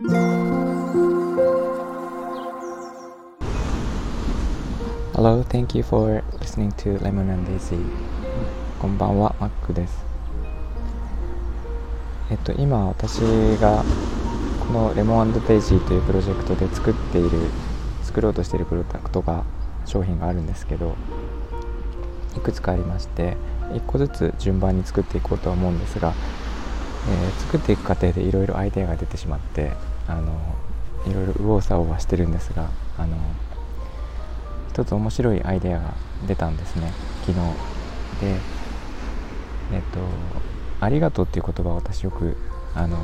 Hello, thank you for listening to Lemon and Daisy. こんばんは、マックです。えっと、今私がこのレモンデイジーというプロジェクトで作っている、作ろうとしているプロダクトが、商品があるんですけど、いくつかありまして、1個ずつ順番に作っていこうとは思うんですが、えー、作っていく過程でいろいろアイデアが出てしまってあのいろいろ右往左往はしてるんですがあの一つ面白いアイデアが出たんですね昨日。でえっと「ありがとう」っていう言葉を私よくあの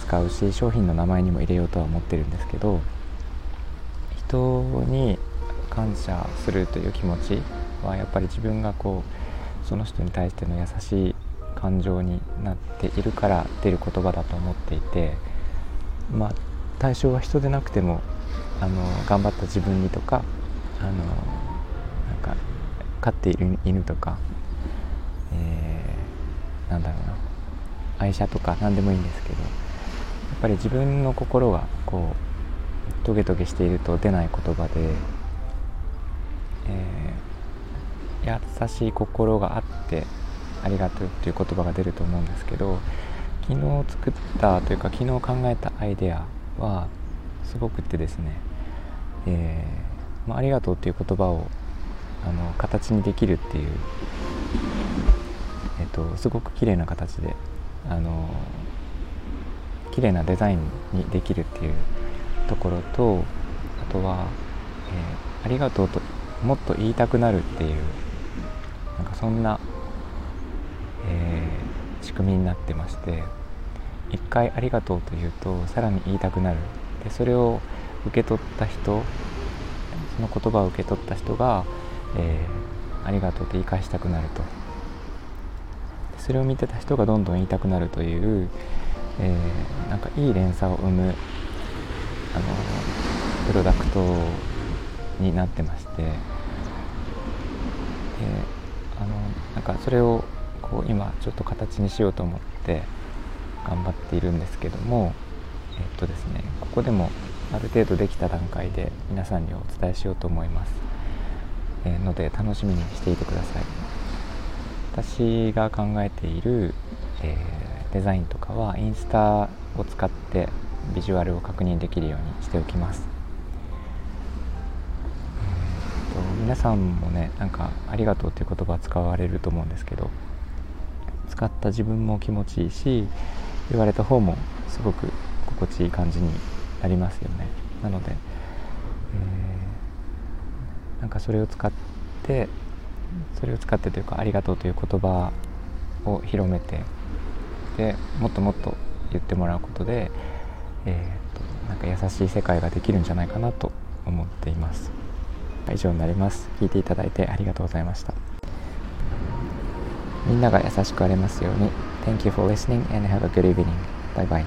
使うし商品の名前にも入れようとは思ってるんですけど人に感謝するという気持ちはやっぱり自分がこうその人に対しての優しい感情になっているから出る言葉だと思っていてまあ対象は人でなくてもあの頑張った自分にとかあのなんか飼っている犬とか、えー、なんだろうな愛車とか何でもいいんですけどやっぱり自分の心がこうトゲトゲしていると出ない言葉で、えー、優しい心があってありがとうっていう言葉が出ると思うんですけど昨日作ったというか昨日考えたアイデアはすごくってですね、えー、まあ、ありがとうっていう言葉をあの形にできるっていう、えーと、すごく綺麗な形であの綺麗なデザインにできるっていうところとあとは、えー、ありがとうともっと言いたくなるっていうなんかそんなえー、仕組みになってまして一回ありがとうと言うとさらに言いたくなる。でそれを受け取った人その言葉を受け取った人が、えー、ありがとうって言い返したくなると。それを見てた人がどんどん言いたくなるという、えー、なんかいい連鎖を生むあのプロダクトになってまして、えー、あのなんかそれをこう今ちょっと形にしようと思って頑張っているんですけどもえっとですねここでもある程度できた段階で皆さんにお伝えしようと思います、えー、ので楽しみにしていてください。私が考えている、えー、デザインとかはインスタを使ってビジュアルを確認できるようにしておきます。皆さんもねなんか「ありがとう」っていう言葉使われると思うんですけど使った自分も気持ちいいし言われた方もすごく心地いい感じになりますよね。なので、えー、なんかそれを使ってそれを使ってというか「ありがとう」という言葉を広めてでもっともっと言ってもらうことで、えーと、なんか優しい世界ができるんじゃないかなと思っています。以上になります。聞いていただいてありがとうございました。みんなが優しくありますように。Thank you for listening and have a good evening. Bye bye.